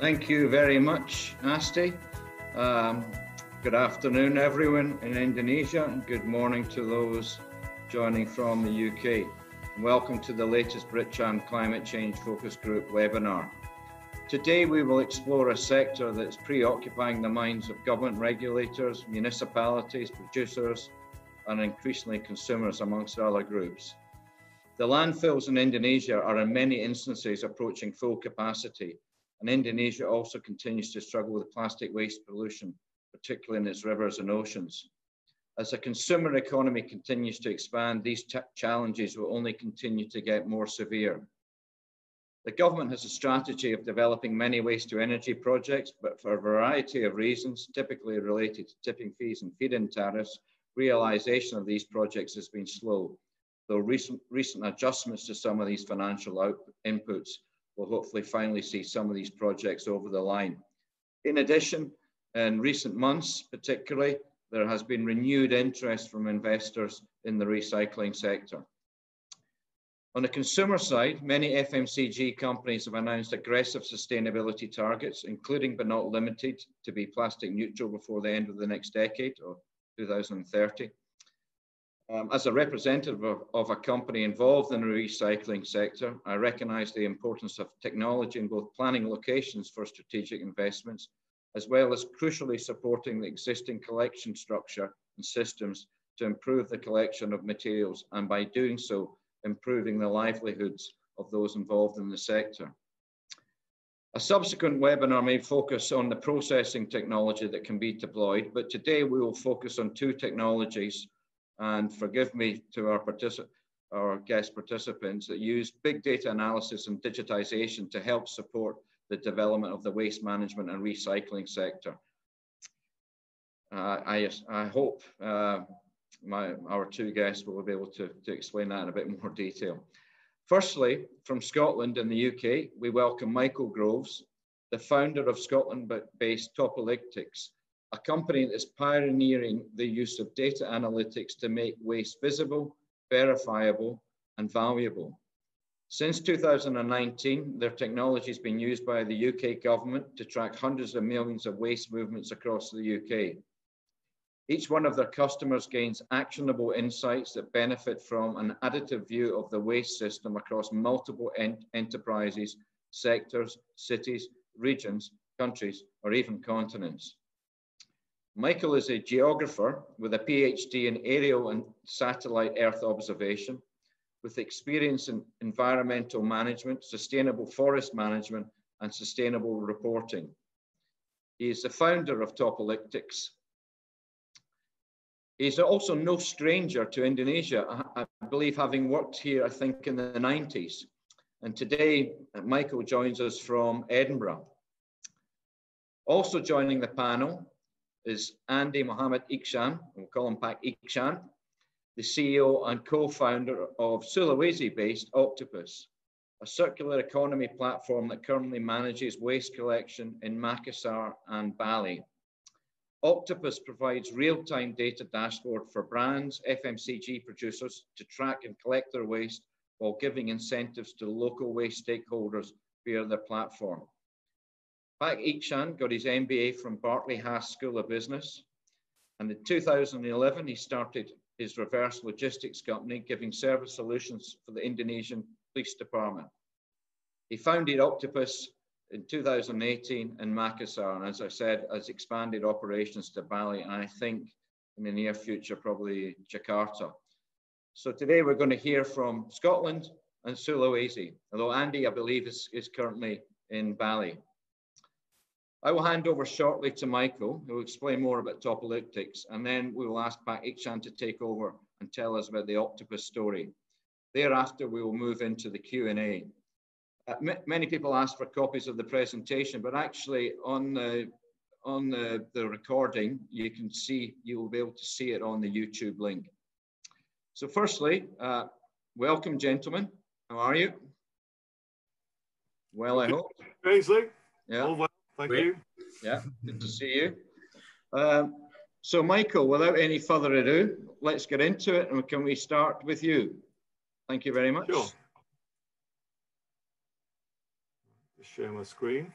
Thank you very much, Asti. Um, good afternoon, everyone in Indonesia, and good morning to those joining from the UK. And welcome to the latest BritCham Climate Change Focus Group webinar. Today, we will explore a sector that's preoccupying the minds of government regulators, municipalities, producers, and increasingly consumers, amongst other groups. The landfills in Indonesia are in many instances approaching full capacity, and Indonesia also continues to struggle with plastic waste pollution, particularly in its rivers and oceans. As the consumer economy continues to expand, these challenges will only continue to get more severe. The government has a strategy of developing many waste to energy projects, but for a variety of reasons, typically related to tipping fees and feed-in tariffs, realization of these projects has been slow, though recent, recent adjustments to some of these financial out, inputs will hopefully finally see some of these projects over the line. In addition, in recent months particularly, there has been renewed interest from investors in the recycling sector. On the consumer side, many FMCG companies have announced aggressive sustainability targets, including but not limited to be plastic neutral before the end of the next decade or 2030. Um, as a representative of, of, a company involved in the recycling sector, I recognize the importance of technology in both planning locations for strategic investments, as well as crucially supporting the existing collection structure and systems to improve the collection of materials and by doing so, improving the livelihoods of those involved in the sector. A subsequent webinar may focus on the processing technology that can be deployed, but today we will focus on two technologies, and forgive me to our, our guest participants that use big data analysis and digitization to help support the development of the waste management and recycling sector. Uh, I, I hope uh, my, our two guests will be able to, to explain that in a bit more detail. Firstly, from Scotland and the UK, we welcome Michael Groves, the founder of Scotland-based Topolytics, a company that's pioneering the use of data analytics to make waste visible, verifiable, and valuable. Since 2019, their technology has been used by the UK government to track hundreds of millions of waste movements across the UK. Each one of their customers gains actionable insights that benefit from an additive view of the waste system across multiple ent enterprises, sectors, cities, regions, countries, or even continents. Michael is a geographer with a PhD in aerial and satellite Earth observation, with experience in environmental management, sustainable forest management, and sustainable reporting. He is the founder of Topolytics, He's also no stranger to Indonesia, I, I believe having worked here, I think in the 90s. And today, Michael joins us from Edinburgh. Also joining the panel is Andy Mohammed Ichsan, we'll call him Pak Ichsan, the CEO and co-founder of Sulawesi-based Octopus, a circular economy platform that currently manages waste collection in Makassar and Bali. Octopus provides real-time data dashboard for brands, FMCG producers to track and collect their waste while giving incentives to local waste stakeholders via their platform. Pak Ichsan got his MBA from Berkeley Haas School of Business. And in 2011, he started his reverse logistics company, giving service solutions for the Indonesian Police Department. He founded Octopus in 2018 in Makassar, and as I said, has expanded operations to Bali, and I think in the near future, probably Jakarta. So today we're going to hear from Scotland and Sulawesi, although Andy, I believe, is, is currently in Bali. I will hand over shortly to Michael, who will explain more about Topolytics, and then we will ask Pak Ichsan to take over and tell us about the octopus story. Thereafter, we will move into the Q&A. Uh, many people ask for copies of the presentation, but actually on the on the, the recording, you can see, you will be able to see it on the YouTube link. So firstly, uh, welcome gentlemen. How are you? Well, I hope. Ainsley. Yeah. All well, Thank Great. you. Yeah, good to see you. Um, so, Michael, without any further ado, let's get into it. And can we start with you? Thank you very much. Sure. Share my screen.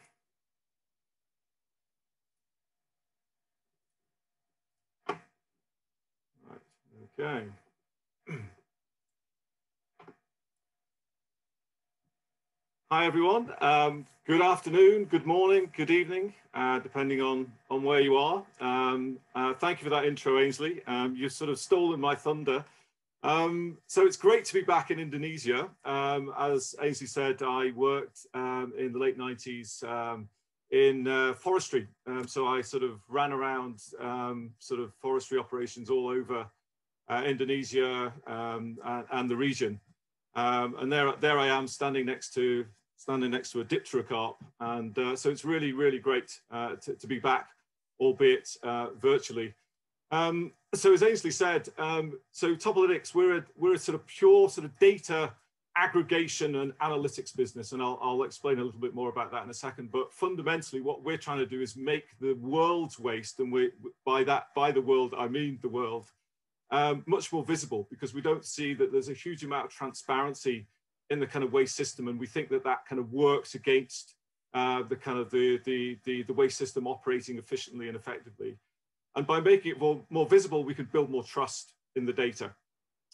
Right. Okay. Hi, everyone. Um, good afternoon, good morning, good evening, uh, depending on, on where you are. Um, uh, thank you for that intro, Ainsley. Um, you've sort of stolen my thunder. Um, so it's great to be back in Indonesia. Um, as Ainsley said, I worked um, in the late 90s in uh, forestry. so I sort of ran around sort of forestry operations all over uh, Indonesia and, and, the region. and there, there I am standing next to standing next to a dipterocarp. And uh, so it's really, really great uh, to, to, be back, albeit uh, virtually. Um, so as Ainsley said, um, so Topolytics, we're a, we're a sort of pure sort of data aggregation and analytics business. And I'll, I'll explain a little bit more about that in a second. But fundamentally, what we're trying to do is make the world's waste, and we, by that, by the world, I mean the world, um, much more visible because we don't see that there's a huge amount of transparency in the kind of waste system, and we think that that kind of works against uh, the kind of the, the, the, the, waste system operating efficiently and effectively. And by making it more, more visible, we can build more trust in the data.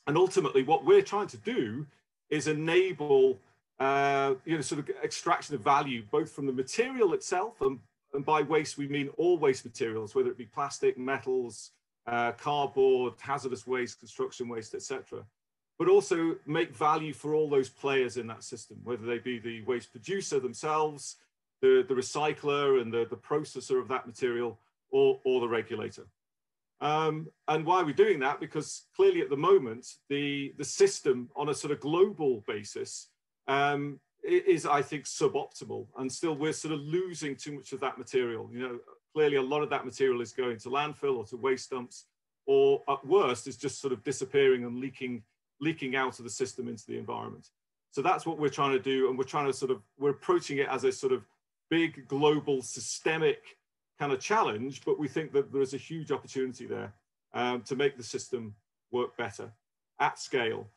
And ultimately, what we're trying to do is enable uh, you know, sort of extraction of value, both from the material itself, and, and by waste, we mean all waste materials, whether it be plastic, metals, uh, cardboard, hazardous waste, construction waste, etc but also make value for all those players in that system, whether they be the waste producer themselves, the, the recycler and the, the processor of that material, or, or the regulator. Um, and why are we doing that? Because clearly at the moment, the, the system on a sort of global basis um, is, I think, suboptimal. And still we're sort of losing too much of that material. You know, clearly a lot of that material is going to landfill or to waste dumps, or at worst is just sort of disappearing and leaking leaking out of the system into the environment. So that's what we're trying to do. And we're trying to sort of, we're approaching it as a sort of big global systemic kind of challenge, but we think that there is a huge opportunity there um, to make the system work better at scale.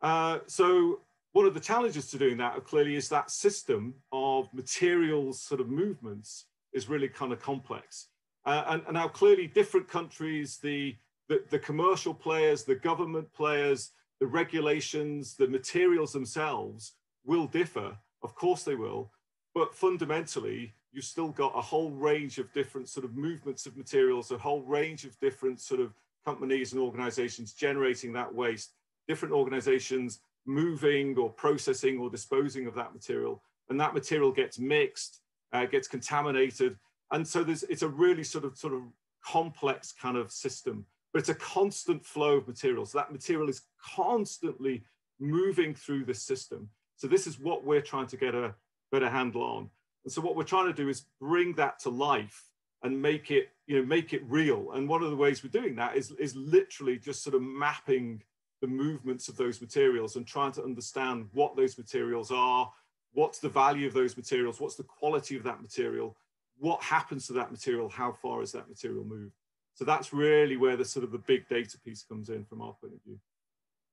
Uh, so one of the challenges to doing that clearly is that system of materials sort of movements is really kind of complex. Uh, and, and, now clearly different countries, the, the, the commercial players, the government players, the regulations, the materials themselves will differ. Of course they will. But fundamentally, you've still got a whole range of different sort of movements of materials, a whole range of different sort of companies and organizations generating that waste, different organizations moving or processing or disposing of that material. And that material gets mixed, uh, gets contaminated. And so there's, it's a really sort of, sort of complex kind of system but it's a constant flow of material. So that material is constantly moving through the system. So this is what we're trying to get a better handle on. And so what we're trying to do is bring that to life and make it, you know, make it real. And one of the ways we're doing that is, is literally just sort of mapping the movements of those materials and trying to understand what those materials are, what's the value of those materials, what's the quality of that material, what happens to that material, how far is that material moved. So that's really where the sort of the big data piece comes in from our point of view.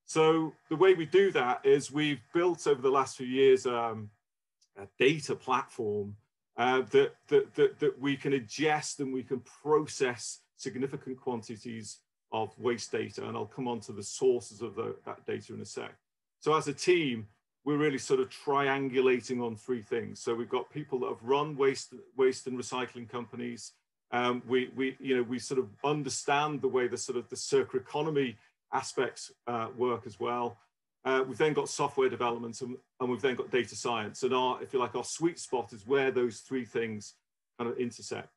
So the way we do that is we've built over the last few years um, a data platform uh, that, that, that, that we can ingest and we can process significant quantities of waste data. And I'll come on to the sources of the, that data in a sec. So as a team, we're really sort of triangulating on three things. So we've got people that have run waste, waste and recycling companies. Um, we, we, you know, we sort of understand the way the sort of the circular economy aspects uh, work as well. Uh, we've then got software development and, and, we've then got data science. And our, if you like, our sweet spot is where those three things kind of intersect.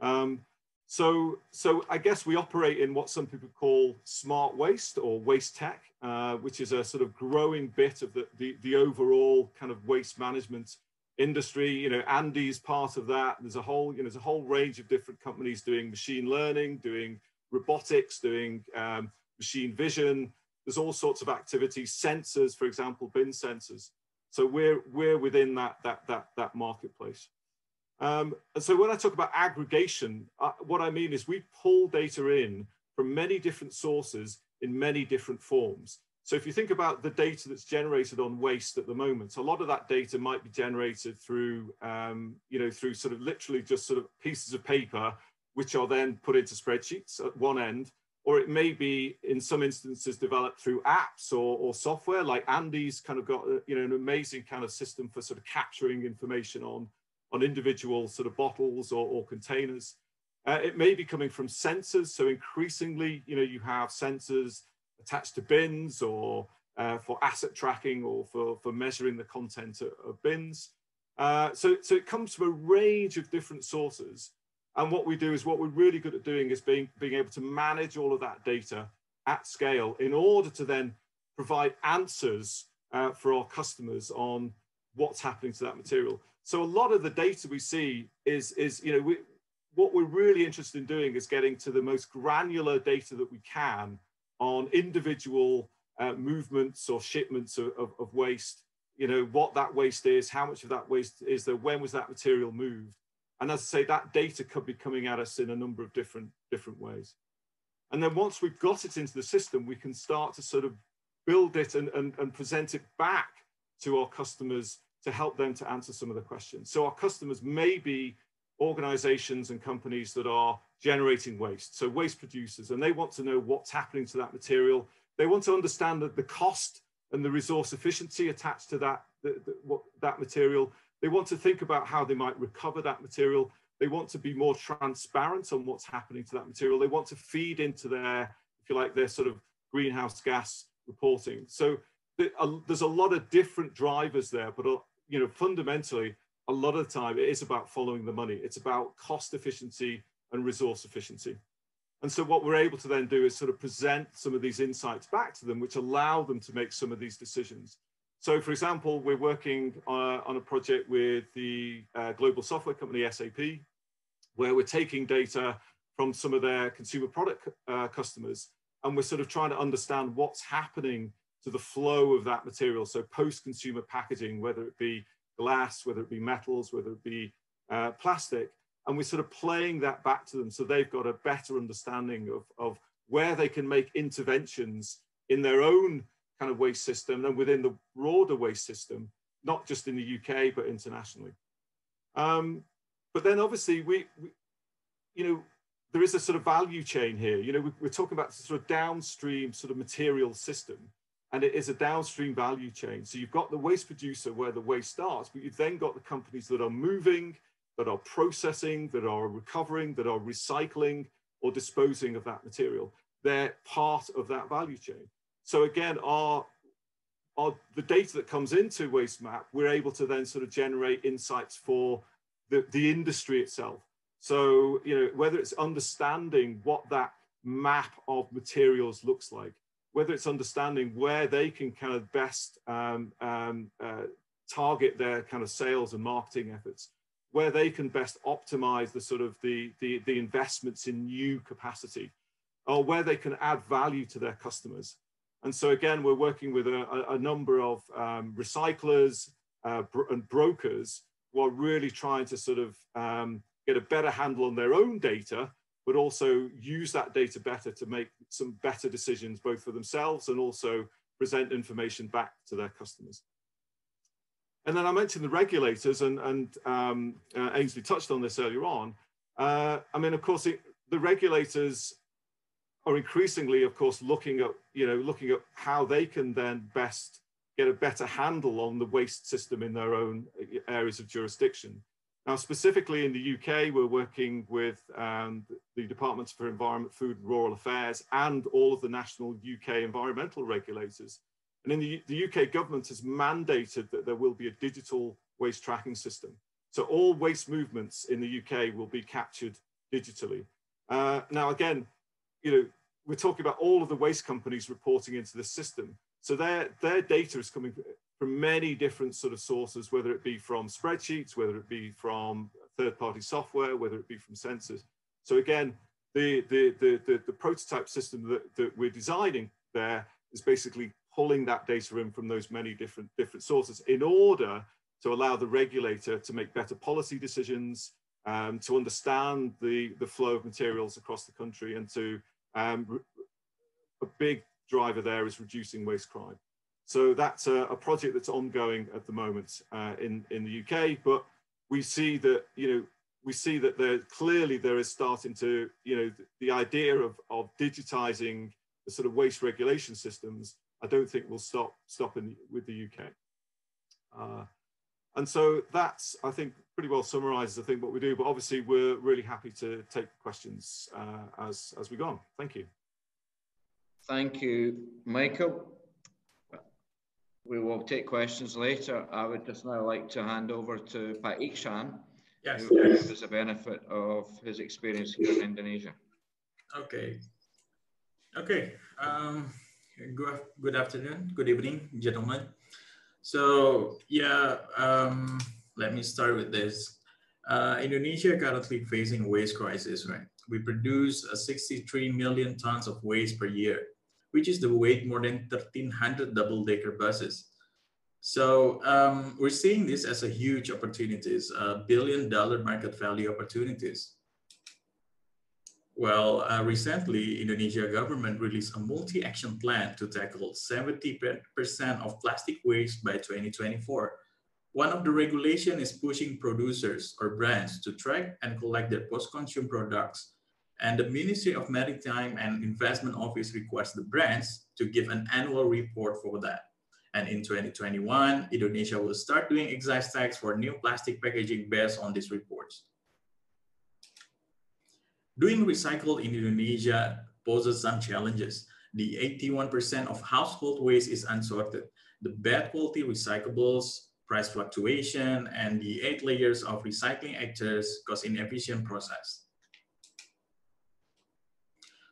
Um, so, so I guess we operate in what some people call smart waste or waste tech, uh, which is a sort of growing bit of the, the, the overall kind of waste management industry. You know, Andy's part of that. There's a whole, you know, there's a whole range of different companies doing machine learning, doing robotics, doing um, machine vision. There's all sorts of activities, sensors, for example, bin sensors. So we're we're within that that that that marketplace. Um, and so when I talk about aggregation, uh, what I mean is we pull data in from many different sources in many different forms. So if you think about the data that's generated on waste at the moment, a lot of that data might be generated through, um, you know, through sort of literally just sort of pieces of paper, which are then put into spreadsheets at one end, or it may be in some instances developed through apps or, or software like Andy's kind of got uh, you know an amazing kind of system for sort of capturing information on on individual sort of bottles or, or containers. Uh, it may be coming from sensors. So increasingly, you know, you have sensors attached to bins or uh, for asset tracking or for, for measuring the content of, of bins. Uh, so, so it comes from a range of different sources. And what we do is what we're really good at doing is being, being able to manage all of that data at scale in order to then provide answers uh, for our customers on what's happening to that material. So a lot of the data we see is, is you know, we, what we're really interested in doing is getting to the most granular data that we can on individual uh, movements or shipments of, of, of, waste, you know, what that waste is, how much of that waste is there, when was that material moved? And as I say, that data could be coming at us in a number of different, different ways. And then once we've got it into the system, we can start to sort of build it and, and, and present it back to our customers to help them to answer some of the questions. So our customers may be organizations and companies that are generating waste, so waste producers, and they want to know what's happening to that material. They want to understand the, the cost and the resource efficiency attached to that, the, the, what, that material. They want to think about how they might recover that material. They want to be more transparent on what's happening to that material. They want to feed into their, if you like, their sort of greenhouse gas reporting. So there's a lot of different drivers there, but uh, you know, fundamentally, a lot of the time it is about following the money. It's about cost efficiency and resource efficiency. And so what we're able to then do is sort of present some of these insights back to them, which allow them to make some of these decisions. So for example, we're working uh, on a project with the uh, global software company SAP, where we're taking data from some of their consumer product uh, customers, and we're sort of trying to understand what's happening to the flow of that material. So post-consumer packaging, whether it be glass, whether it be metals, whether it be uh, plastic, and we're sort of playing that back to them so they've got a better understanding of, of where they can make interventions in their own kind of waste system and within the broader waste system, not just in the UK, but internationally. Um, but then obviously we, we, you know, there is a sort of value chain here. You know, we, we're talking about sort of downstream sort of material system and it is a downstream value chain. So you've got the waste producer where the waste starts, but you've then got the companies that are moving, that are processing, that are recovering, that are recycling or disposing of that material. They're part of that value chain. So again, our, our the data that comes into Waste Map, we're able to then sort of generate insights for the, the industry itself. So, you know, whether it's understanding what that map of materials looks like, whether it's understanding where they can kind of best um, um, uh, target their kind of sales and marketing efforts, where they can best optimize the sort of the, the, the investments in new capacity, or where they can add value to their customers. And so again, we're working with a, a number of um, recyclers uh, and brokers who are really trying to sort of um, get a better handle on their own data but also use that data better to make some better decisions, both for themselves and also present information back to their customers. And then I mentioned the regulators, and, and um, uh, Ainsley touched on this earlier on. Uh, I mean, of course, it, the regulators are increasingly, of course, looking at you know looking at how they can then best get a better handle on the waste system in their own uh, areas of jurisdiction. Now, specifically in the UK, we're working with um, the Departments for Environment, Food and Rural Affairs and all of the national UK environmental regulators. And in the, the UK government has mandated that there will be a digital waste tracking system. So all waste movements in the UK will be captured digitally. Uh, now, again, you know, we're talking about all of the waste companies reporting into the system. So their, their data is coming from many different sort of sources, whether it be from spreadsheets, whether it be from third-party software, whether it be from sensors. So again, the, the, the, the, the prototype system that, that we're designing there is basically pulling that data in from those many different, different sources in order to allow the regulator to make better policy decisions, um, to understand the, the flow of materials across the country and to um, a big driver there is reducing waste crime. So that's a, a project that's ongoing at the moment uh, in, in the UK, but we see that, you know, we see that there clearly there is starting to, you know, the, the idea of, of digitizing the sort of waste regulation systems, I don't think will stop, stop in, with the UK. Uh, and so that's, I think, pretty well summarizes, I think, what we do. But obviously, we're really happy to take questions uh, as, as we go on. Thank you. Thank you, Michael. We will take questions later. I would just now like to hand over to Pak Ichsan, yes, who yes. gives a benefit of his experience here in Indonesia. Okay. Okay. Um, good, good afternoon, good evening, gentlemen. So yeah, um, let me start with this. Uh, Indonesia currently facing waste crisis, right? We produce uh, 63 million tons of waste per year, which is the weight more than 1,300 double-decker buses. So um, we're seeing this as a huge opportunities, uh, billion dollar market value opportunities. Well, uh, recently, Indonesia government released a multi-action plan to tackle 70% of plastic waste by 2024. One of the regulation is pushing producers or brands to track and collect their post-consumer products. And the Ministry of Maritime and Investment Office requests the brands to give an annual report for that. And in 2021, Indonesia will start doing excise tax for new plastic packaging based on these reports. Doing recycle in Indonesia poses some challenges. The 81% of household waste is unsorted. The bad quality recyclables, price fluctuation, and the eight layers of recycling actors cause inefficient process.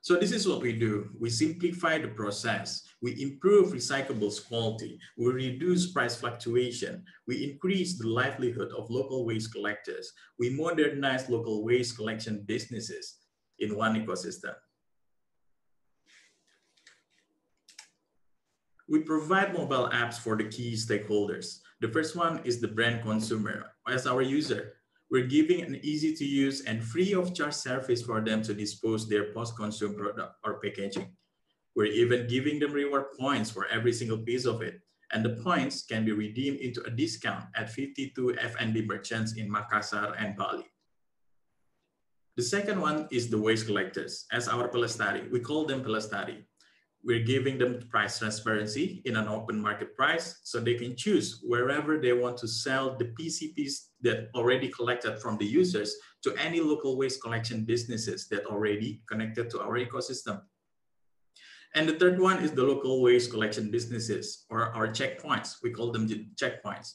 So this is what we do. We simplify the process. We improve recyclables quality. We reduce price fluctuation. We increase the livelihood of local waste collectors. We modernize local waste collection businesses in one ecosystem. We provide mobile apps for the key stakeholders. The first one is the brand consumer. As our user, we're giving an easy to use and free of charge service for them to dispose their post-consume product or packaging. We're even giving them reward points for every single piece of it. And the points can be redeemed into a discount at 52 F&B merchants in Makassar and Bali. The second one is the waste collectors. As our Pelestari, we call them Pelestari. We're giving them price transparency in an open market price so they can choose wherever they want to sell the PCPs that already collected from the users to any local waste collection businesses that already connected to our ecosystem. And the third one is the local waste collection businesses or our checkpoints. We call them checkpoints.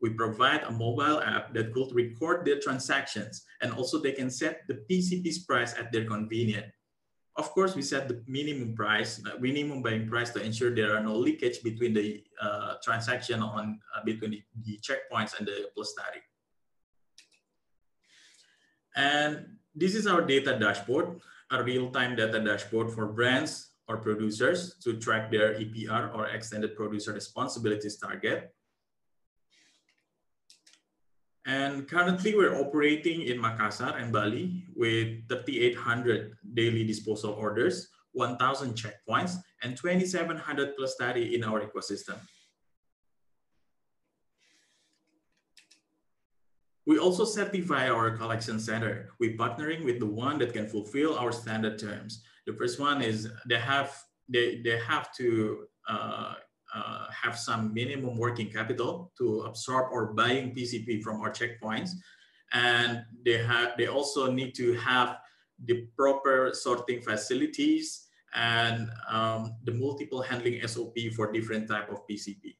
We provide a mobile app that could record their transactions and also they can set the PCP's price at their convenience. Of course, we set the minimum price, uh, minimum buying price to ensure there are no leakage between the uh, transaction on uh, between the, the, checkpoints and the Pelestari. And this is our data dashboard, a real-time data dashboard for brands or producers to track their EPR or extended producer responsibilities target. And currently we're operating in Makassar and Bali with 3,800 daily disposal orders, 1,000 checkpoints, and 2,700 plus Pelestari in our ecosystem. We also certify our collection center. We're partnering with the one that can fulfill our standard terms. The first one is they have, they, they have to uh, uh, have some minimum working capital to absorb or buying PCP from our checkpoints. And they have they also need to have the proper sorting facilities and um, the multiple handling SOP for different type of PCP.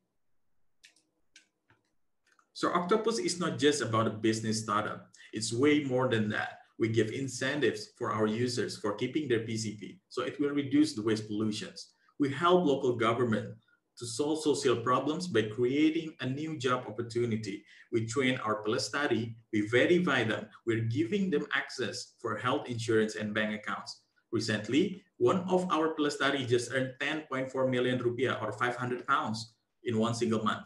So Octopus is not just about a business startup. It's way more than that. We give incentives for our users for keeping their PCP. So it will reduce the waste pollutions. We help local government to solve social problems by creating a new job opportunity. We train our Pelestari, we verify them, we're giving them access for health insurance and bank accounts. Recently, one of our Pelestari just earned 10.4 million rupiah or 500 pounds in one single month.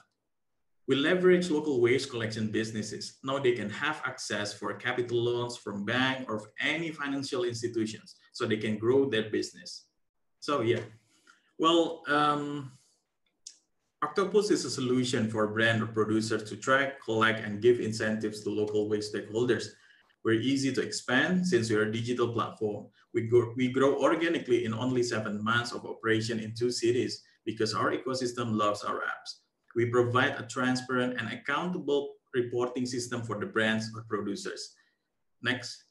We leverage local waste collection businesses. Now they can have access for capital loans from bank or any financial institutions so they can grow their business. So yeah, well, um, Octopus is a solution for brand or producers to track, collect, and give incentives to local waste stakeholders. We're easy to expand since we're a digital platform. We grow, we grow organically in only seven months of operation in two cities because our ecosystem loves our apps. We provide a transparent and accountable reporting system for the brands or producers. Next.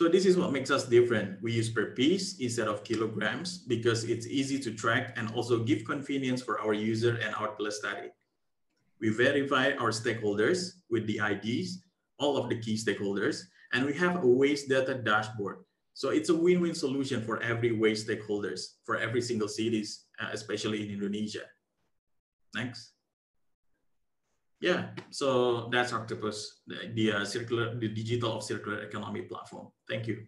So this is what makes us different. We use per piece instead of kilograms because it's easy to track and also give convenience for our user and our study. We verify our stakeholders with the IDs, all of the key stakeholders, and we have a waste data dashboard. So it's a win-win solution for every waste stakeholders, for every single cities, uh, especially in Indonesia. Next. Yeah, so that's Octopus, the, the uh, circular, the digital of circular economy platform. Thank you.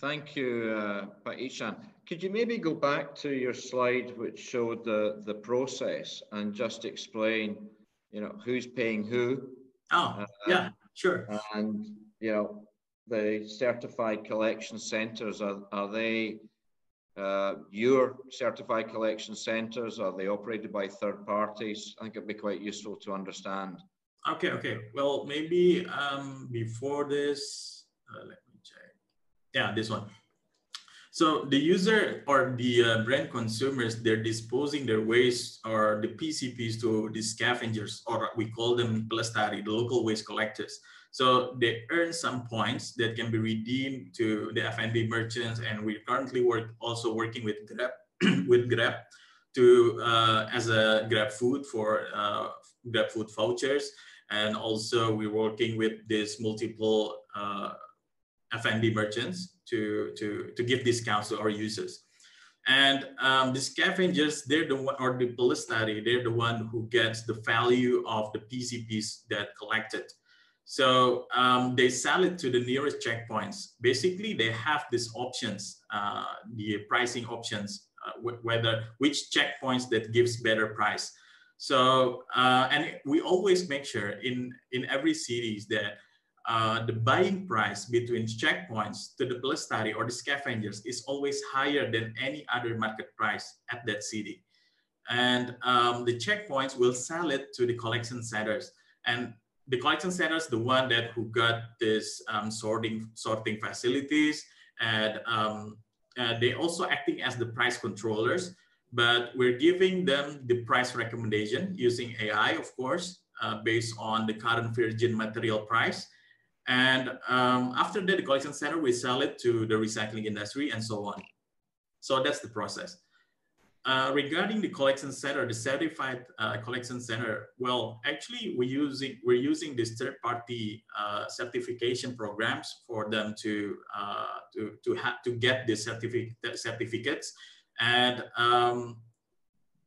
Thank you, uh, Ishan. Could you maybe go back to your slide which showed the, the process and just explain, you know, who's paying who? Oh, uh, yeah, sure. And, you know, the certified collection centers, are, are they uh, your certified collection centers, are they operated by third parties? I think it'd be quite useful to understand. Okay, okay. Well, maybe um, before this, uh, let me check. Yeah, this one. So the user or the uh, brand consumers, they're disposing their waste or the PCPs to the scavengers, or we call them pelestari, the local waste collectors. So they earn some points that can be redeemed to the F&B merchants, and we currently work also working with Grab with Grab to uh, as a Grab Food for uh, Grab Food vouchers, and also we're working with these multiple uh, F&B merchants to to to give discounts to our users. And um, the scavengers, they're the one, or the pelestari, they're the one who gets the value of the PCPs that collected. So um, they sell it to the nearest checkpoints. Basically, they have these options, uh, the pricing options, uh, whether which checkpoints that gives better price. So, uh, and we always make sure in, in every cities that uh, the buying price between checkpoints to the pelestari or the scavengers is always higher than any other market price at that city. And um, the checkpoints will sell it to the collection centers. And the collection centers, the one that who got this um, sorting sorting facilities, and um, uh, they also acting as the price controllers. But we're giving them the price recommendation using AI, of course, uh, based on the current virgin material price. And um, after that, the collection center will sell it to the recycling industry and so on. So that's the process. Uh, regarding the collection center, the certified uh, collection center, well, actually we're using we're using this third-party uh, certification programs for them to uh, to to have to get the certificate certificates, and um,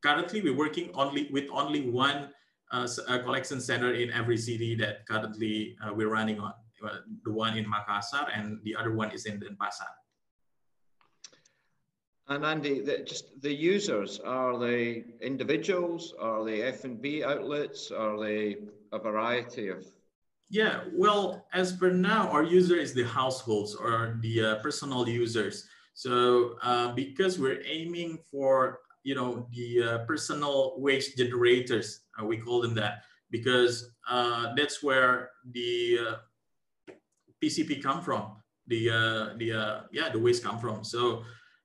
currently we're working only with only one uh, collection center in every city that currently we're running on. the one in Makassar and the other one is in Denpasar. And Andy, the, just the users, are they individuals? Are they F&B outlets? Are they a variety of? Yeah, well, as per now, our user is the households or the uh, personal users. So uh, because we're aiming for, you know, the uh, personal waste generators, uh, we call them that, because uh, that's where the PCP come from. The, the yeah, the waste come from. So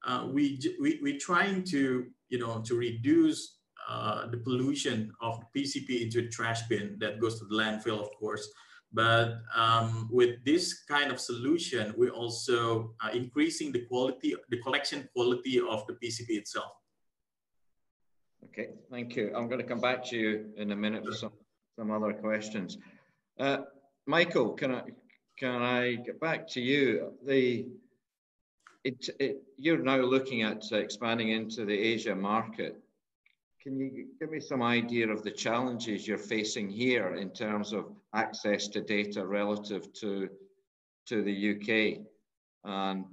uh, we, we, we're trying to, you know, to reduce uh, the pollution of the PCP into a trash bin that goes to the landfill, of course. But um, with this kind of solution, we're also uh, increasing the quality, the collection quality of the PCP itself. Okay, thank you. I'm going to come back to you in a minute with some, some other questions. Uh, Michael, can I, can I get back to you? The it, it, you're now looking at uh, expanding into the Asia market. Can you give me some idea of the challenges you're facing here in terms of access to data relative to, to the UK and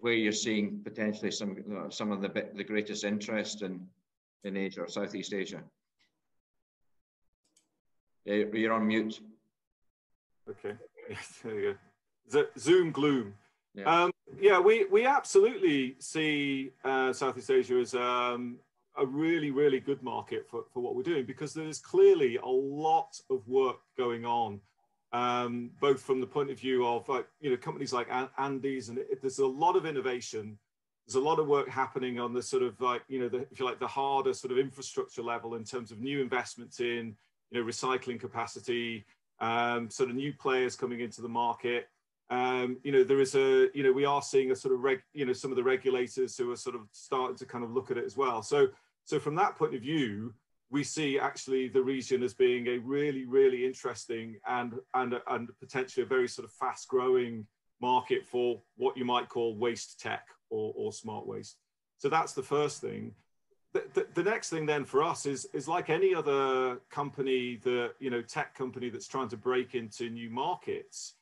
where you're seeing potentially some, uh, some of the, the greatest interest in, in Asia or Southeast Asia? You're on mute. Okay. Zoom gloom. Yeah. Um, yeah, we, we absolutely see uh, Southeast Asia as um, a really, really good market for, for what we're doing because there's clearly a lot of work going on, um, both from the point of view of like, you know, companies like Andy's, and it, there's a lot of innovation. There's a lot of work happening on the sort of like, you know, the, if you like, the harder sort of infrastructure level in terms of new investments in, you know, recycling capacity, um, sort of new players coming into the market. Um, you know, there is a, you know, we are seeing a sort of, reg, you know, some of the regulators who are sort of starting to kind of look at it as well. So, so from that point of view, we see actually the region as being a really, really interesting and and and potentially a very sort of fast growing market for what you might call waste tech or, or smart waste. So that's the first thing. The, the, the, next thing then for us is is like any other company that you know tech company that's trying to break into new markets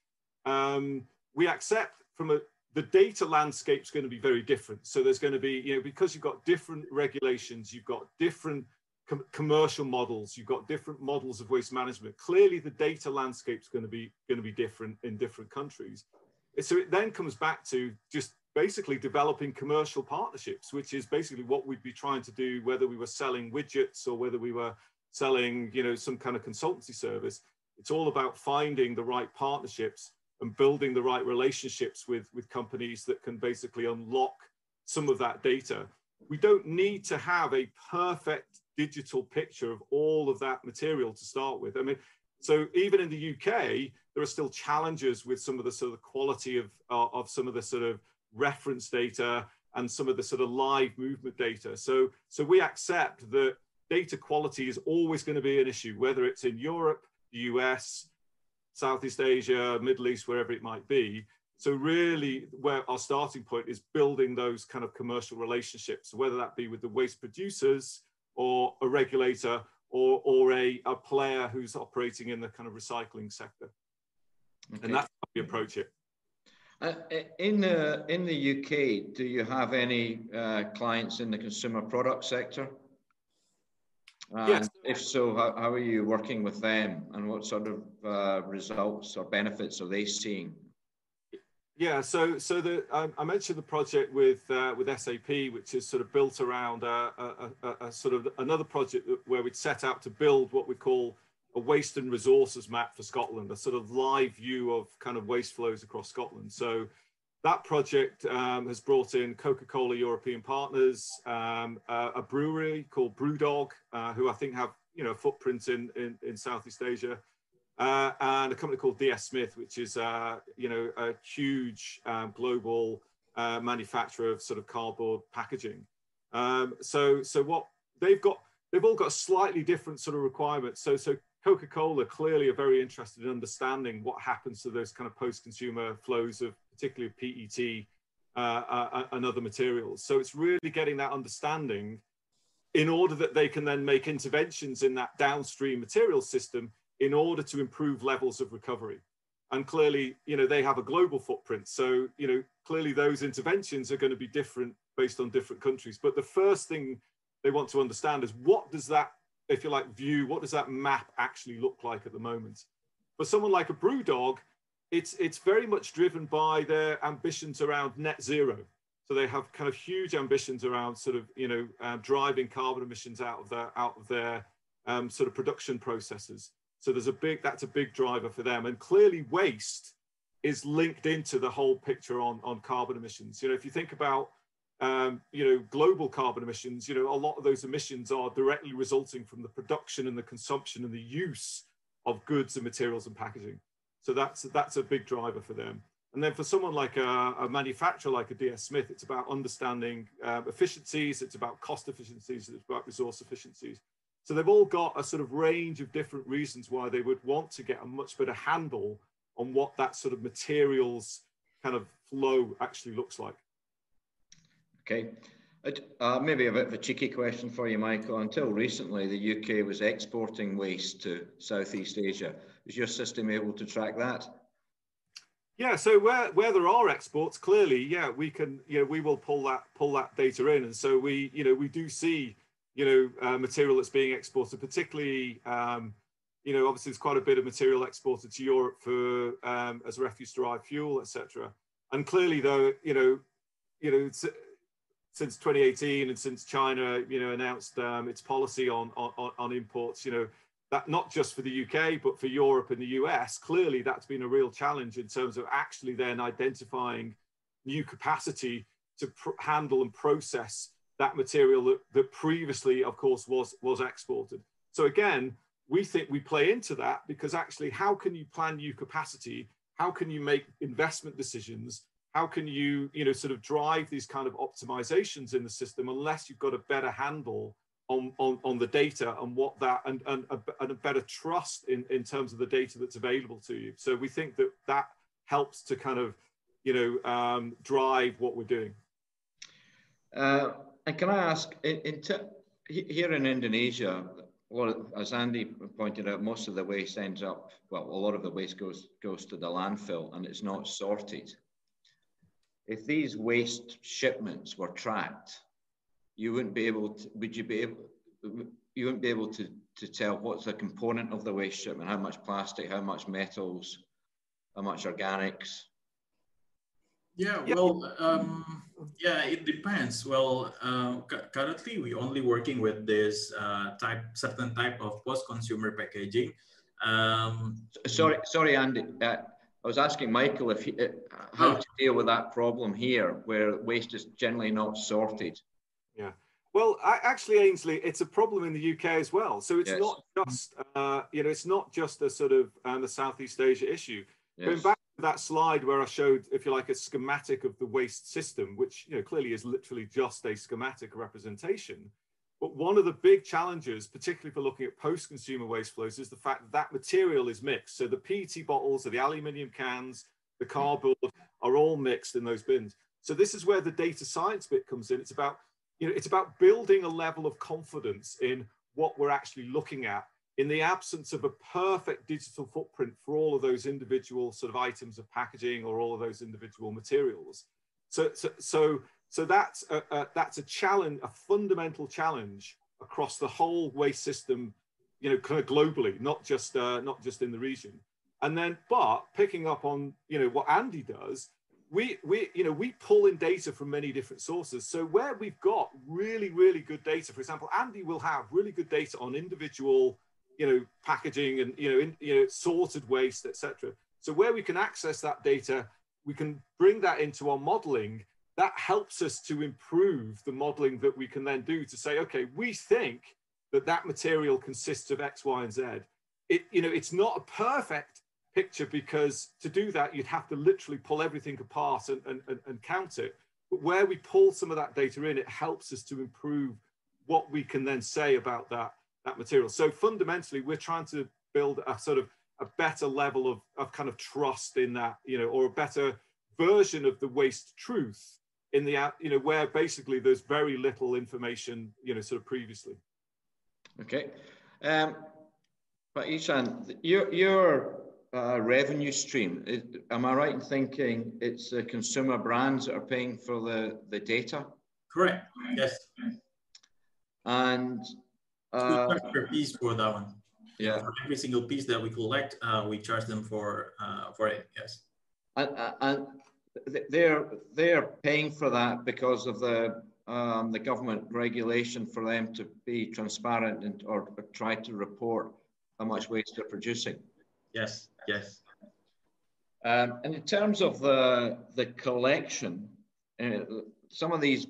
um, we accept from a the data landscape is going to be very different. So there's going to be, you know, because you've got different regulations, you've got different com commercial models, you've got different models of waste management. Clearly, the data landscape is going to be going to be different in different countries. So it then comes back to just basically developing commercial partnerships, which is basically what we'd be trying to do, whether we were selling widgets or whether we were selling, you know, some kind of consultancy service. It's all about finding the right partnerships and building the right relationships with, with companies that can basically unlock some of that data. We don't need to have a perfect digital picture of all of that material to start with. I mean, so even in the UK, there are still challenges with some of the sort of quality of, uh, of some of the sort of reference data and some of the sort of live movement data. So, so we accept that data quality is always going to be an issue, whether it's in Europe, the US, Southeast Asia, Middle East, wherever it might be. So really where our starting point is building those kind of commercial relationships, whether that be with the waste producers or a regulator or, or a, a player who's operating in the kind of recycling sector. Okay. And that's how we approach it. Uh, in the in the UK, do you have any uh, clients in the consumer product sector? And yes. if so, how, how, are you working with them and what sort of uh, results or benefits are they seeing? Yeah, so so the um, I mentioned the project with uh, with SAP, which is sort of built around a, a, a, a sort of another project where we'd set out to build what we call a waste and resources map for Scotland, a sort of live view of kind of waste flows across Scotland. So that project um, has brought in Coca-Cola European partners, um, uh, a brewery called Brewdog, uh, who I think have you know footprints in, in, in Southeast Asia, uh, and a company called DS Smith, which is uh, you know a huge um, global uh, manufacturer of sort of cardboard packaging. Um, so so what they've got, they've all got slightly different sort of requirements. So so Coca-Cola clearly are very interested in understanding what happens to those kind of post-consumer flows of particularly PET uh, uh, uh, and other materials. So it's really getting that understanding in order that they can then make interventions in that downstream material system in order to improve levels of recovery. And clearly, you know, they have a global footprint. So, you know, clearly those interventions are going to be different based on different countries. But the first thing they want to understand is what does that, if you like, view, what does that map actually look like at the moment? For someone like a Brewdog, it's it's very much driven by their ambitions around net zero. So they have kind of huge ambitions around sort of you know uh, driving carbon emissions out of their out of their um, sort of production processes. So there's a big that's a big driver for them, and clearly waste is linked into the whole picture on on carbon emissions. You know, if you think about um, you know global carbon emissions, you know a lot of those emissions are directly resulting from the production and the consumption and the use of goods and materials and packaging. So that's that's a big driver for them. And then for someone like a, a manufacturer like a DS Smith, it's about understanding um, efficiencies, it's about cost efficiencies, it's about resource efficiencies. So they've all got a sort of range of different reasons why they would want to get a much better handle on what that sort of materials kind of flow actually looks like. Okay. Uh, maybe a bit of a cheeky question for you, Michael. Until recently, the UK was exporting waste to Southeast Asia. Is your system able to track that? Yeah, so where, where there are exports, clearly, yeah, we can, you know, we will pull that pull that data in, and so we, you know, we do see, you know, uh, material that's being exported, particularly, um, you know, obviously there's quite a bit of material exported to Europe for um, as refuse-derived fuel, etc. And clearly, though, you know, you know, since 2018 and since China, you know, announced um, its policy on, on, on imports, you know, that not just for the UK, but for Europe and the US, clearly that's been a real challenge in terms of actually then identifying new capacity to handle and process that material that, that previously, of course, was, was exported. So again, we think we play into that because actually, how can you plan new capacity? How can you make investment decisions? How can you, you know, sort of drive these kind of optimizations in the system unless you've got a better handle on, on, on the data and what that and, and, a, and a better trust in, in terms of the data that's available to you. So we think that that helps to kind of, you know, um, drive what we're doing. Uh, and can I ask, in, in here in Indonesia, well, as Andy pointed out, most of the waste ends up, well, a lot of the waste goes, goes to the landfill and it's not sorted. If these waste shipments were tracked, you wouldn't be able to, would you be able, you wouldn't be able to, to tell what's a component of the waste shipment, how much plastic, how much metals, how much organics? Yeah, well, um, yeah, it depends. Well, uh, currently we only working with this uh, type, certain type of post-consumer packaging. Um, sorry, sorry, Andy. Uh, I was asking Michael if he, uh, how to deal with that problem here, where waste is generally not sorted. Well, I, actually, Ainsley, it's a problem in the UK as well. So it's yes. not just, uh, you know, it's not just a sort of um, the Southeast Asia issue. Yes. Going back to that slide where I showed, if you like, a schematic of the waste system, which you know clearly is literally just a schematic representation. But one of the big challenges, particularly for looking at post-consumer waste flows, is the fact that that material is mixed. So the PET bottles, or the aluminium cans, the cardboard are all mixed in those bins. So this is where the data science bit comes in. It's about, you know, it's about building a level of confidence in what we're actually looking at in the absence of a perfect digital footprint for all of those individual sort of items of packaging or all of those individual materials. So, so, so, so that's a, a, that's a challenge, a fundamental challenge across the whole waste system, you know, kind of globally, not just uh, not just in the region. And then, but picking up on you know what Andy does, we we you know we pull in data from many different sources. So where we've got really really good data, for example, Andy will have really good data on individual you know, packaging and, you know, in, you know, sorted waste, etc. So where we can access that data, we can bring that into our modeling. That helps us to improve the modeling that we can then do to say, okay, we think that that material consists of X, Y, and Z. It, you know, it's not a perfect picture because to do that, you'd have to literally pull everything apart and, and, and, and count it. But where we pull some of that data in, it helps us to improve what we can then say about that that material. So fundamentally, we're trying to build a sort of a better level of, of kind of trust in that, you know, or a better version of the waste truth in the, app you know, where basically there's very little information, you know, sort of previously. Okay. Um, but Ichsan, your, your uh, revenue stream, is, am I right in thinking it's the consumer brands that are paying for the, the data? Correct, yes. And uh, per piece for that one. Yeah. For every single piece that we collect, uh, we charge them for uh, for it. Yes. And, and they're they're paying for that because of the um, the government regulation for them to be transparent and or, or try to report how much waste they're producing. Yes. Yes. Um, and in terms of the the collection, uh, some of these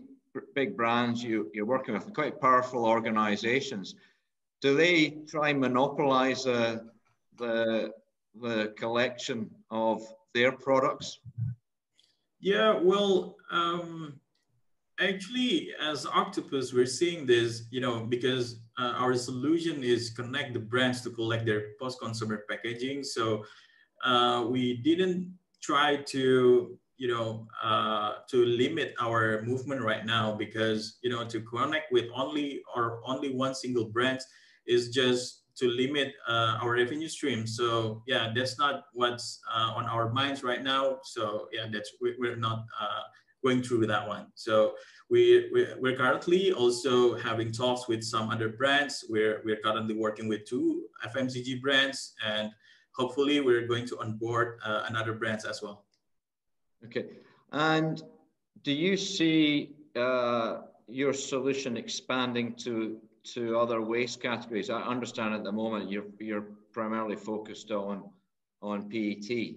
big brands you, you're working with, quite powerful organizations, do they try and monopolize uh, the, the collection of their products? Yeah, well, um, actually, as Octopus, we're seeing this, you know, because uh, our solution is connect the brands to collect their post-consumer packaging. So uh, we didn't try to you know, uh, to limit our movement right now because, you know, to connect with only or only one single brand is just to limit uh, our revenue stream. So yeah, that's not what's uh, on our minds right now. So yeah, that's we're not uh, going through that one. So we, we're currently also having talks with some other brands. We're, we're currently working with two FMCG brands and hopefully we're going to onboard uh, another brands as well. Okay. And do you see uh, your solution expanding to to other waste categories? I understand at the moment you're you're primarily focused on on PET,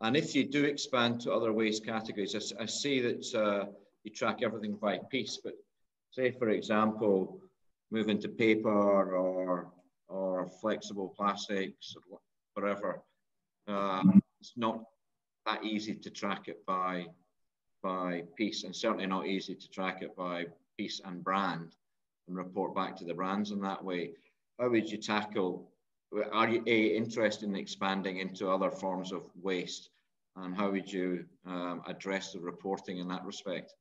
and if you do expand to other waste categories, I, I see that uh, you track everything by piece. But say, for example, moving to paper or or flexible plastics or whatever. Uh, it's not that easy to track it by by piece, and certainly not easy to track it by piece and brand and report back to the brands in that way. How would you tackle? Are you a interested in expanding into other forms of waste, and how would you um, address the reporting in that respect?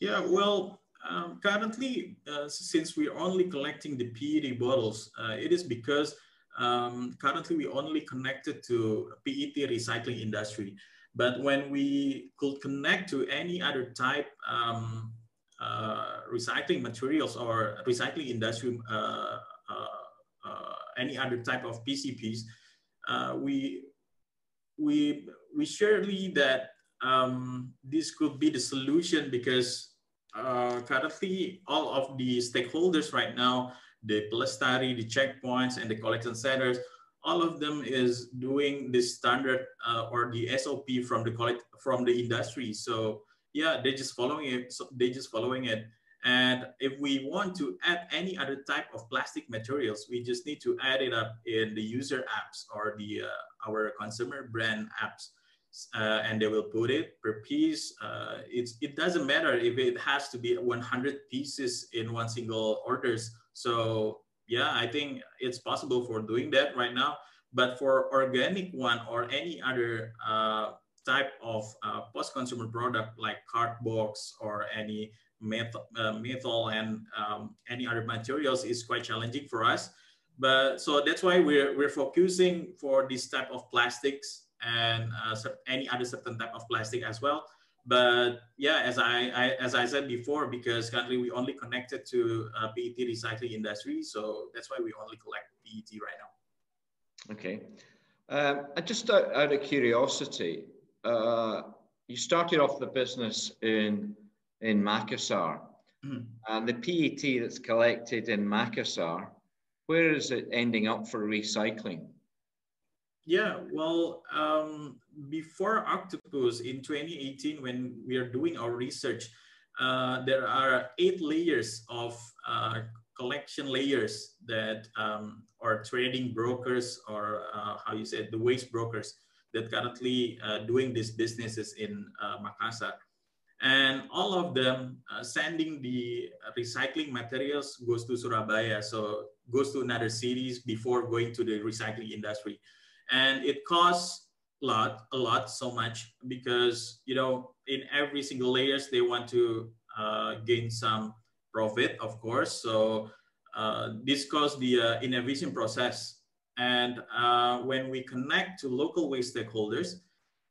Yeah, well, um, currently, uh, since we're only collecting the PET bottles, uh, it is because um, currently we only connected to PET recycling industry. But when we could connect to any other type um, uh, recycling materials or recycling industry, uh, uh, uh, any other type of PCPs, we we we surely that um, this could be the solution because uh, currently all of the stakeholders right now, the Pelestari, the checkpoints, and the collection centers, all of them is doing this standard uh, or the SOP from the collect from the industry. So yeah, they're just following it. So they're just following it. And if we want to add any other type of plastic materials, we just need to add it up in the user apps or the uh, our consumer brand apps uh, and they will put it per piece. Uh, it doesn't matter if it has to be 100 pieces in one single orders. So yeah, I think it's possible for doing that right now. But for organic one or any other uh, type of uh, post-consumer product like cardboard or any metal, uh, metal and um, any other materials is quite challenging for us. But so that's why we're, we're focusing for this type of plastics and uh, any other certain type of plastic as well. But yeah, as I, I, as I said before, because currently we only connected to uh, PET recycling industry, so that's why we only collect PET right now. Okay, um, just out, out, of curiosity, uh, you started off the business in in Makassar, mm-hmm. and the PET that's collected in Makassar, where is it ending up for recycling? Yeah, well, um, before Octopus in 2018, when we are doing our research, uh, there are eight layers of uh, collection layers that um, are trading brokers or uh, how you say the waste brokers that currently uh, doing these businesses in uh, Makassar. And all of them uh, sending the recycling materials goes to Surabaya. So goes to another cities before going to the recycling industry and it costs a lot, a lot, so much because you know in every single layers they want to uh, gain some profit, of course. So uh, this causes the uh, innovation process. And uh, when we connect to local waste stakeholders,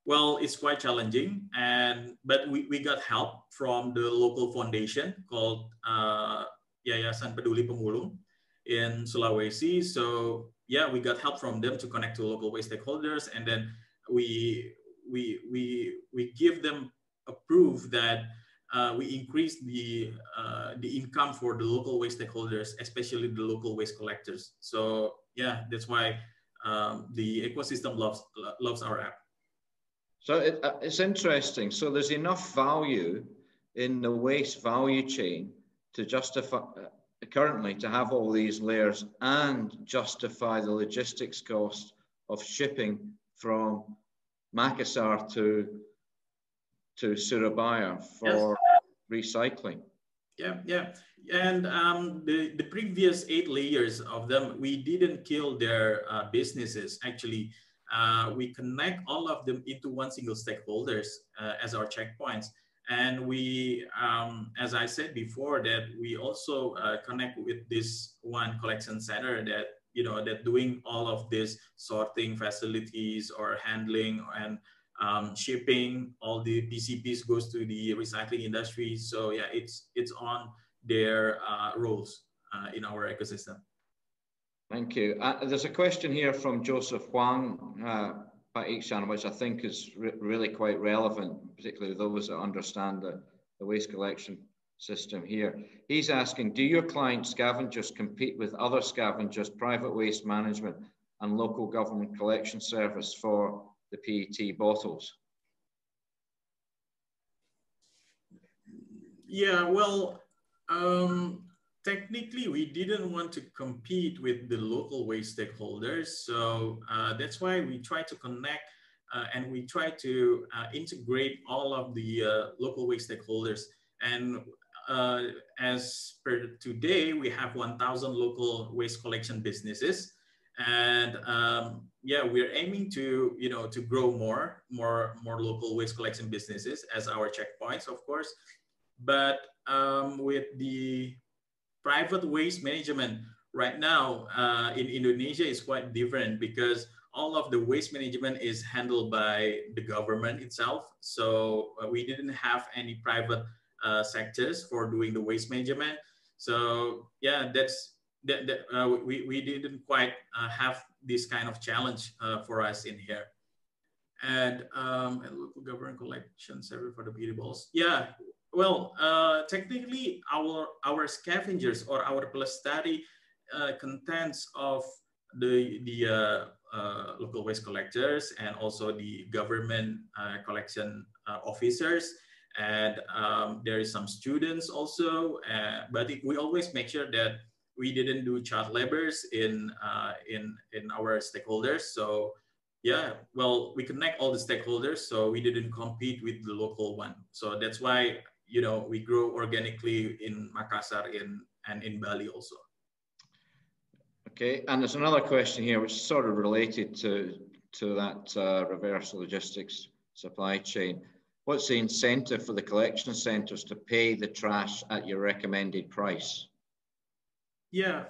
well, it's quite challenging. And but we, we got help from the local foundation called uh, Yayasan Peduli Pemulung in Sulawesi. So yeah, we got help from them to connect to local waste stakeholders, and then we we we we give them a proof that uh, we increase the uh, the income for the local waste stakeholders, especially the local waste collectors. So yeah, that's why um, the ecosystem loves loves our app. So it, uh, it's interesting. So there's enough value in the waste value chain to justify currently to have all these layers and justify the logistics cost of shipping from Makassar to to Surabaya for yes. recycling. Yeah, yeah. And um, the, the previous eight layers of them, we didn't kill their uh, businesses. Actually, uh, we connect all of them into one single stakeholders uh, as our checkpoints. And we, um, as I said before, that we also uh, connect with this one collection center that, you know, that doing all of this sorting facilities or handling and um, shipping, all the PCPs goes to the recycling industry. So yeah, it's, it's on their uh, roles uh, in our ecosystem. Thank you. Uh, there's a question here from Joseph Huang. Uh, Pak which I think is re really quite relevant, particularly those that understand the, the waste collection system here. He's asking, do your client scavengers compete with other scavengers, private waste management and local government collection service for the PET bottles? Yeah, well, um, technically we didn't want to compete with the local waste stakeholders. So uh, that's why we try to connect uh, and we try to uh, integrate all of the uh, local waste stakeholders. And uh, as per today, we have 1,000 local waste collection businesses. And um, yeah, we're aiming to, you know, to grow more, more, more local waste collection businesses as our checkpoints, of course. But um, with the private waste management right now uh, in Indonesia is quite different because all of the waste management is handled by the government itself. So uh, we didn't have any private uh, sectors for doing the waste management. So yeah, that's that, that uh, we, we didn't quite uh, have this kind of challenge uh, for us in here. And, um, local government collection service for the PET balls. Yeah, well, uh, technically our, our scavengers or our pelestari uh, contents of the, the uh, local waste collectors and also the government collection officers and um, there is some students also, uh, but it, we always make sure that we didn't do child labors in, uh, in, in our stakeholders. So yeah, well, we connect all the stakeholders, so we didn't compete with the local one. So that's why, you know, we grow organically in Makassar in, and in Bali also. Okay, and there's another question here which is sort of related to, to that uh, reverse logistics supply chain. What's the incentive for the collection centres to pay the trash at your recommended price? Yeah,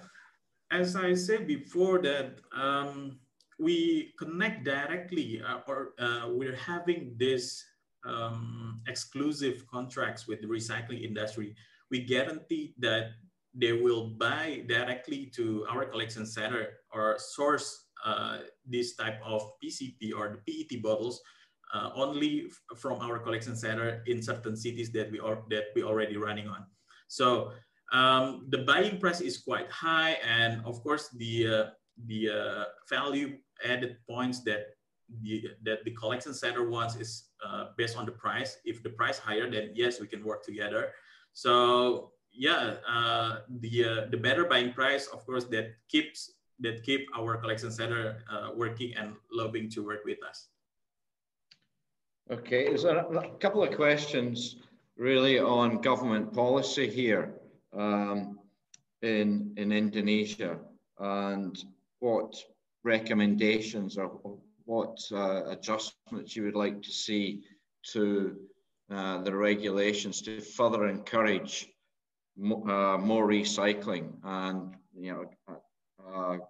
as I said before that um, we connect directly uh, or uh, we're having this um, exclusive contracts with the recycling industry. We guarantee that they will buy directly to our collection center or source uh, this type of PCP or the PET bottles uh, only from our collection center in certain cities that we are that we already running on. So um, the buying price is quite high, and of course the uh, the uh, value added points that the that the collection center wants is uh, based on the price. If the price higher, then yes, we can work together. So yeah, uh, the uh, the better buying price, of course, that keeps that keep our collection center working and loving to work with us. Okay, there's a, a couple of questions really on government policy here um, in, in Indonesia and what recommendations or what uh, adjustments you would like to see to uh, the regulations to further encourage mo uh, more recycling and you know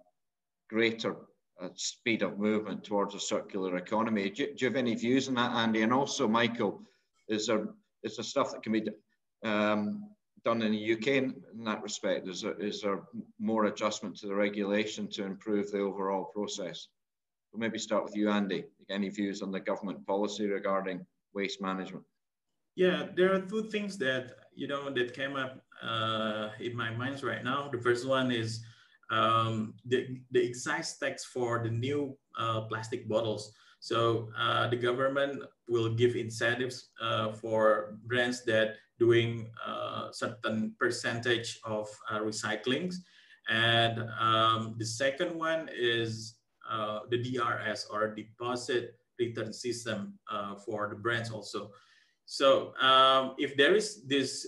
greater a speed of movement towards a circular economy. Do, do, you have any views on that, Andy? And also, Michael, is there is there stuff that can be um, done in the UK in, in, that respect? Is there, is there more adjustment to the regulation to improve the overall process? We'll maybe start with you, Andy. Any views on the government policy regarding waste management? Yeah, there are two things that you know that came up uh, in my mind right now. The first one is um, the, the excise tax for the new uh, plastic bottles. So uh, the government will give incentives uh, for brands that doing uh, certain percentage of uh, recyclings. And um, the second one is uh, the DRS or deposit return system for the brands also. So um, if there is this,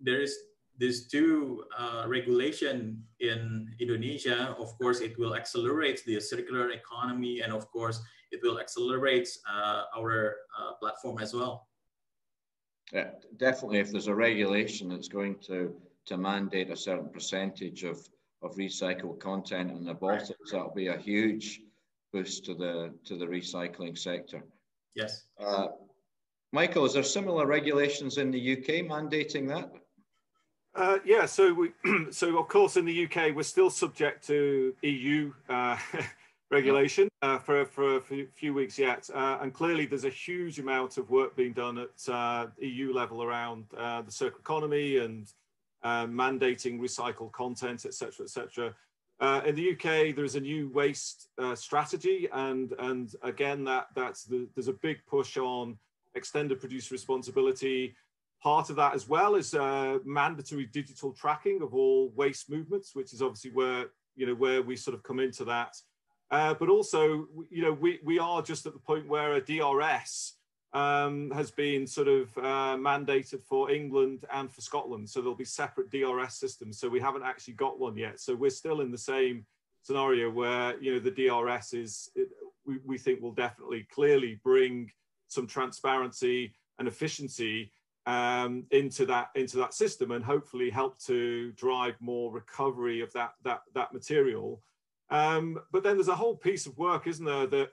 there is these two uh, regulation in Indonesia, of course, it will accelerate the circular economy, and of course, it will accelerate uh, our uh, platform as well. Yeah, definitely. If there's a regulation that's going to to mandate a certain percentage of of recycled content in the bottles, right. that'll be a huge boost to the to the recycling sector. Yes. Uh, Michael, is there similar regulations in the UK mandating that? Uh, yeah, so we, so of course in the UK we're still subject to EU uh, regulation uh, for, for a few weeks yet. Uh, and clearly there's a huge amount of work being done at uh, EU level around uh, the circular economy and uh, mandating recycled content, etc., etc. Uh, in the UK, there's a new waste strategy, and and again, that that's the, there's a big push on extended producer responsibility. Part of that as well is mandatory digital tracking of all waste movements, which is obviously where you know where we sort of come into that. Uh, but also, you know, we, we are just at the point where a DRS um, has been sort of uh, mandated for England and for Scotland. So there'll be separate DRS systems. So we haven't actually got one yet. So we're still in the same scenario where, you know, the DRS is, it, we, we think will definitely clearly bring some transparency and efficiency um, into that into that system and hopefully help to drive more recovery of that that that material um, but then there's a whole piece of work, isn't there, that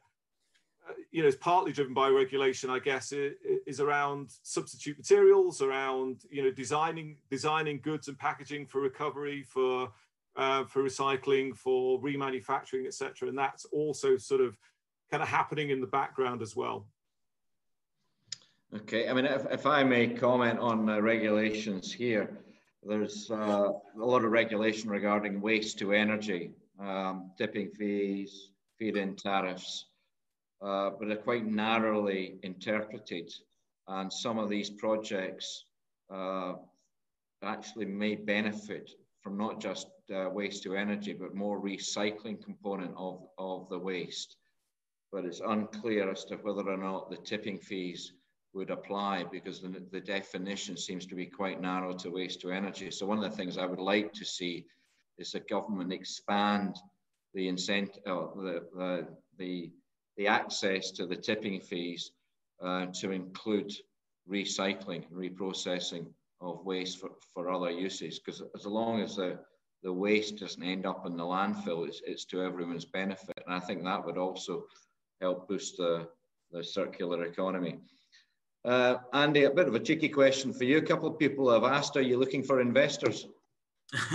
you know is partly driven by regulation, I guess, is around substitute materials, around you know designing designing goods and packaging for recovery, for uh, for recycling, for remanufacturing, etc. And that's also sort of kind of happening in the background as well. Okay, I mean, if, if I may comment on the regulations here, there's uh, a lot of regulation regarding waste to energy um, tipping fees, feed-in tariffs, uh, but they're quite narrowly interpreted. And some of these projects uh, actually may benefit from not just uh, waste to energy, but more recycling component of, of the waste. But it's unclear as to whether or not the tipping fees would apply because the, the definition seems to be quite narrow to waste to energy. So one of the things I would like to see is the government expand the incentive, uh, the, the, the, the access to the tipping fees uh, to include recycling, and reprocessing of waste for, for other uses. Because as long as the, the waste doesn't end up in the landfill, it's, it's to everyone's benefit. And I think that would also help boost the, the circular economy. Uh, Andy, a bit of a cheeky question for you. A couple of people have asked, are you looking for investors?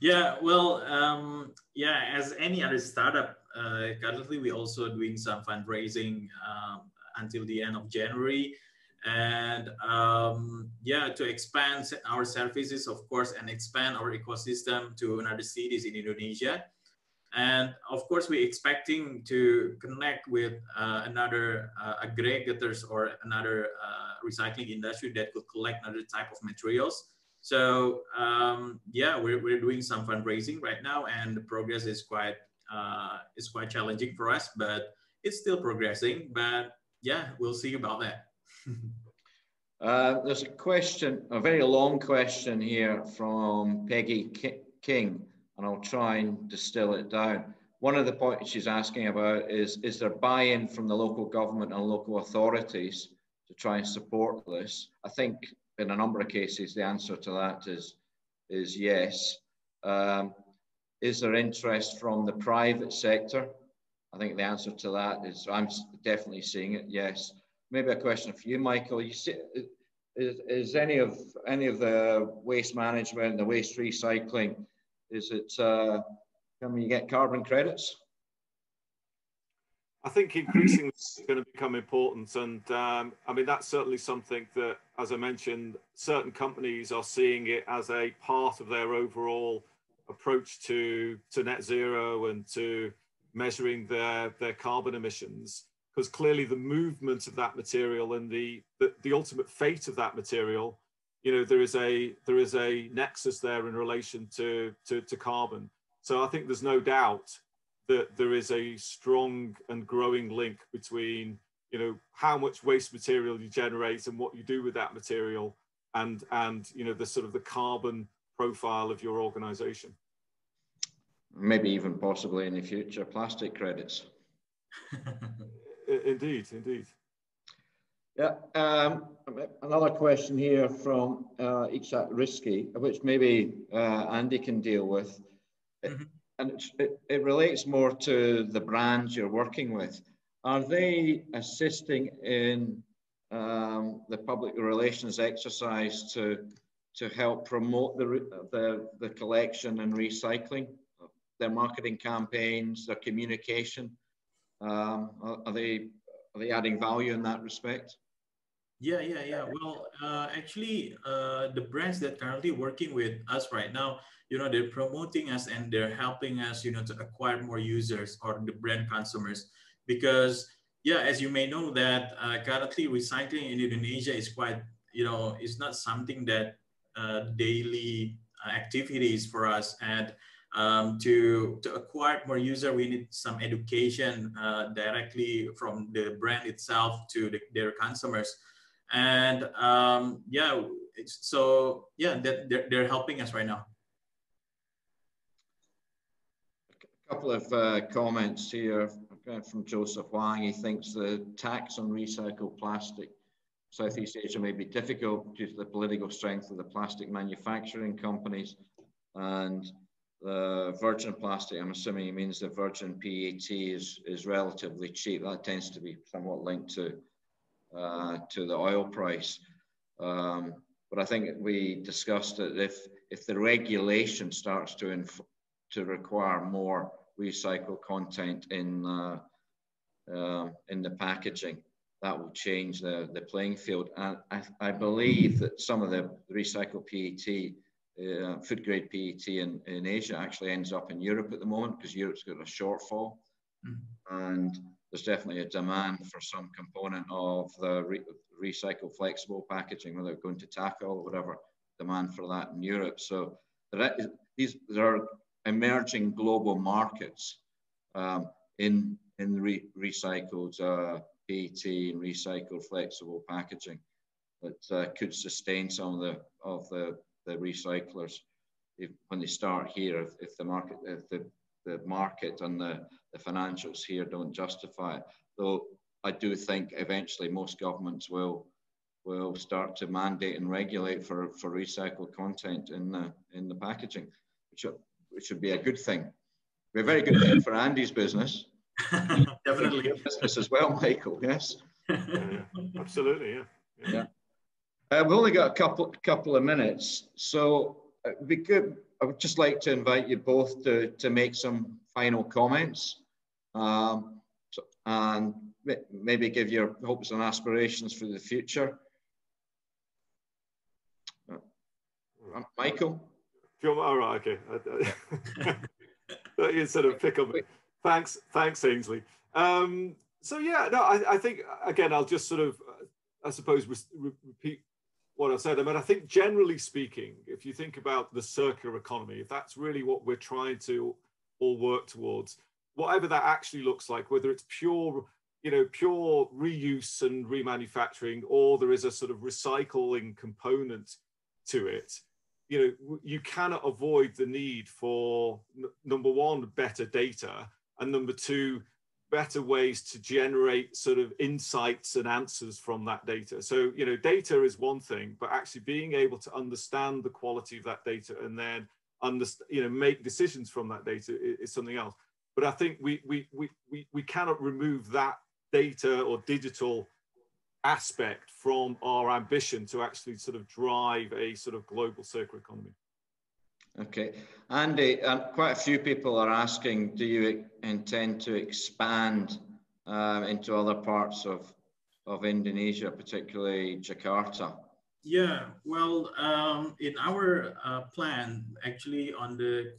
yeah, well, um, yeah, as any other startup, uh, currently we're also doing some fundraising um, until the end of January. And um, yeah, to expand our services, of course, and expand our ecosystem to another cities in Indonesia. And of course, we're expecting to connect with uh, another uh, aggregators or another uh, recycling industry that could collect another type of materials so um, yeah, we're, we're doing some fundraising right now, and the progress is quite uh, is quite challenging for us, but it's still progressing. But yeah, we'll see about that. uh, there's a question, a very long question here from Peggy King, and I'll try and distill it down. One of the points she's asking about is, is there buy-in from the local government and local authorities to try and support this? I think in a number of cases, the answer to that is, is yes. Um, is there interest from the private sector? I think the answer to that is I'm definitely seeing it. Yes. Maybe a question for you, Michael. You see, is, is any of any of the waste management, the waste recycling, is it uh, can you get carbon credits? I think increasingly it's going to become important. And um, I mean, that's certainly something that, as I mentioned, certain companies are seeing it as a part of their overall approach to, to net zero and to measuring their, their carbon emissions. Because clearly the movement of that material and the, the, the ultimate fate of that material, you know, there is a there is a nexus there in relation to, to, to carbon. So I think there's no doubt that there is a strong and growing link between you know how much waste material you generate and what you do with that material and and you know the sort of the carbon profile of your organization maybe even possibly in the future plastic credits indeed indeed yeah um, another question here from uh, Risky which maybe uh, Andy can deal with mm -hmm and it, it relates more to the brands you're working with. Are they assisting in um, the public relations exercise to to help promote the, the, the collection and recycling? Their marketing campaigns, their communication? Um, are, are, they are they adding value in that respect? Yeah, yeah, yeah. Well, uh, actually, uh, the brands that currently working with us right now, you know, they're promoting us and they're helping us, you know, to acquire more users or the brand consumers. Because, yeah, as you may know, that uh, currently recycling in Indonesia is quite, you know, it's not something that uh, daily activities for us. And um, to, to acquire more user, we need some education uh, directly from the brand itself to the, their consumers. And um, yeah, so yeah, that, they're, they're helping us right now. A couple of uh, comments here from Joseph Wang. He thinks the tax on recycled plastic Southeast Asia may be difficult due to the political strength of the plastic manufacturing companies and the virgin plastic, I'm assuming means the virgin PET is, is relatively cheap. That tends to be somewhat linked to, uh, to the oil price. Um, but I think we discussed that if, if the regulation starts to, to require more recycled content in, uh, uh, in the packaging, that will change the, the playing field. And I, I believe that some of the recycled PET uh, food grade PET in, in Asia actually ends up in Europe at the moment because Europe's got a shortfall. Mm. And there's definitely a demand for some component of the re recycled flexible packaging, whether going to tackle or whatever, demand for that in Europe. So there, is, these, there are emerging global markets um, in, in re recycled uh, PET and recycled flexible packaging that uh, could sustain some of the, of the the recyclers if, when they start here, if, if the market, if the, the market and the, the financials here don't justify it. Though I do think eventually most governments will will start to mandate and regulate for, for recycled content in the in the packaging, which which would be a good thing. Be a very good thing for Andy's business. Definitely business as well, Michael. Yes. Yeah, yeah. Absolutely. Yeah. yeah. yeah. Uh, we've only got a couple couple of minutes, so uh, we could. I would just like to invite you both to to make some final comments, um, so, and maybe give your hopes and aspirations for the future. Uh, Michael. All right. Okay. you sort of pick up. Thanks. Thanks, Ainsley. Um, so yeah, no, I, I, think again, I'll just sort of, I suppose, re repeat what I said. I mean, I think generally speaking, if you think about the circular economy, if that's really what we're trying to all work towards, whatever that actually looks like, whether it's pure, you know, pure reuse and remanufacturing, or there is a sort of recycling component to it, you know, you cannot avoid the need for number one, better data, and number two, better ways to generate sort of insights and answers from that data. So, you know, data is one thing, but actually being able to understand the quality of that data and then understand, you know, make decisions from that data is, is something else. But I think we, we, we, we, we cannot remove that data or digital aspect from our ambition to actually sort of drive a sort of global circular economy. Okay, Andy, um, quite a few people are asking, do you intend to expand uh, into other parts of, of Indonesia, particularly Jakarta? Yeah, well, um, in our uh, plan, actually on the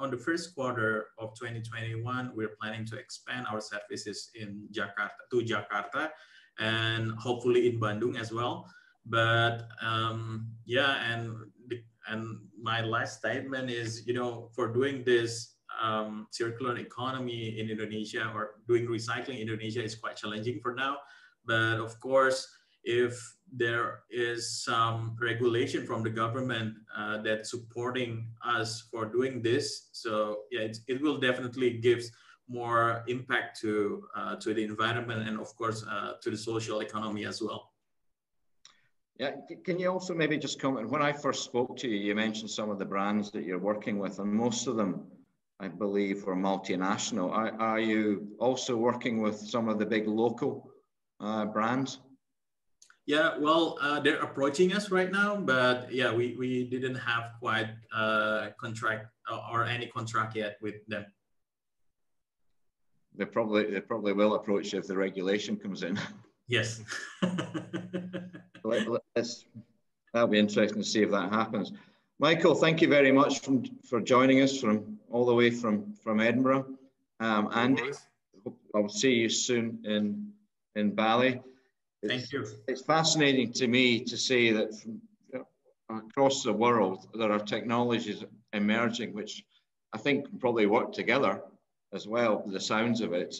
on the first quarter of 2021, we're planning to expand our services in Jakarta to Jakarta, and hopefully in Bandung as well. But um, yeah, and and my last statement is, you know, for doing this um, circular economy in Indonesia or doing recycling in Indonesia is quite challenging for now. But of course, if there is some regulation from the government uh, that's supporting us for doing this, so yeah, it, will definitely give more impact to uh, to the environment and of course uh, to the social economy as well. Yeah, can you also maybe just comment? When I first spoke to you, you mentioned some of the brands that you're working with, and most of them, I believe, were multinational. Are, are you also working with some of the big local uh, brands? Yeah, well, uh, they're approaching us right now, but yeah, we, we didn't have quite a uh, contract or any contract yet with them. They probably they probably will approach if the regulation comes in. Yes. Let, us that'll be interesting to see if that happens. Michael, thank you very much from, for joining us from all the way from from Edinburgh. Um, and I'll see you soon in in Bali. It's, Thank you. It's fascinating to me to say that from, across the world there are technologies emerging which I think probably work together as well, the sounds of it,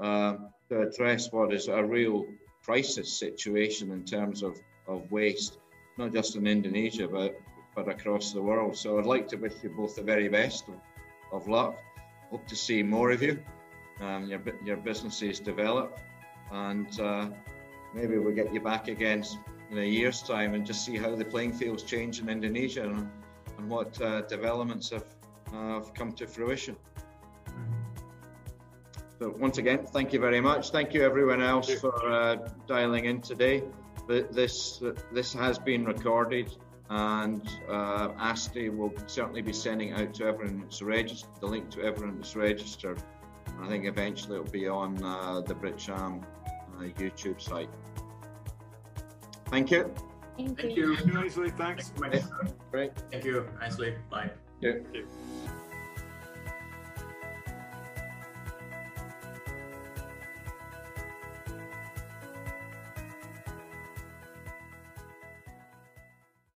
uh, to address what is a real crisis situation in terms of, of waste, not just in Indonesia, but, but across the world. So I'd like to wish you both the very best of, of luck. Hope to see more of you, um, your, your businesses develop, and uh, maybe we'll get you back again in a year's time and just see how the playing fields change in Indonesia and, and what uh, developments have, uh, have come to fruition. So once again, thank you very much. Thank you everyone else for uh, dialing in today. This this has been recorded, and uh, ASTI will certainly be sending out to everyone that's registered the link to everyone that's registered. I think eventually it'll be on uh, the BritCham uh, YouTube site. Thank you. Thank you. Thank you, Ainsley. Thanks. Thank you, Great. Thank you, Ainsley. Bye. Thank you.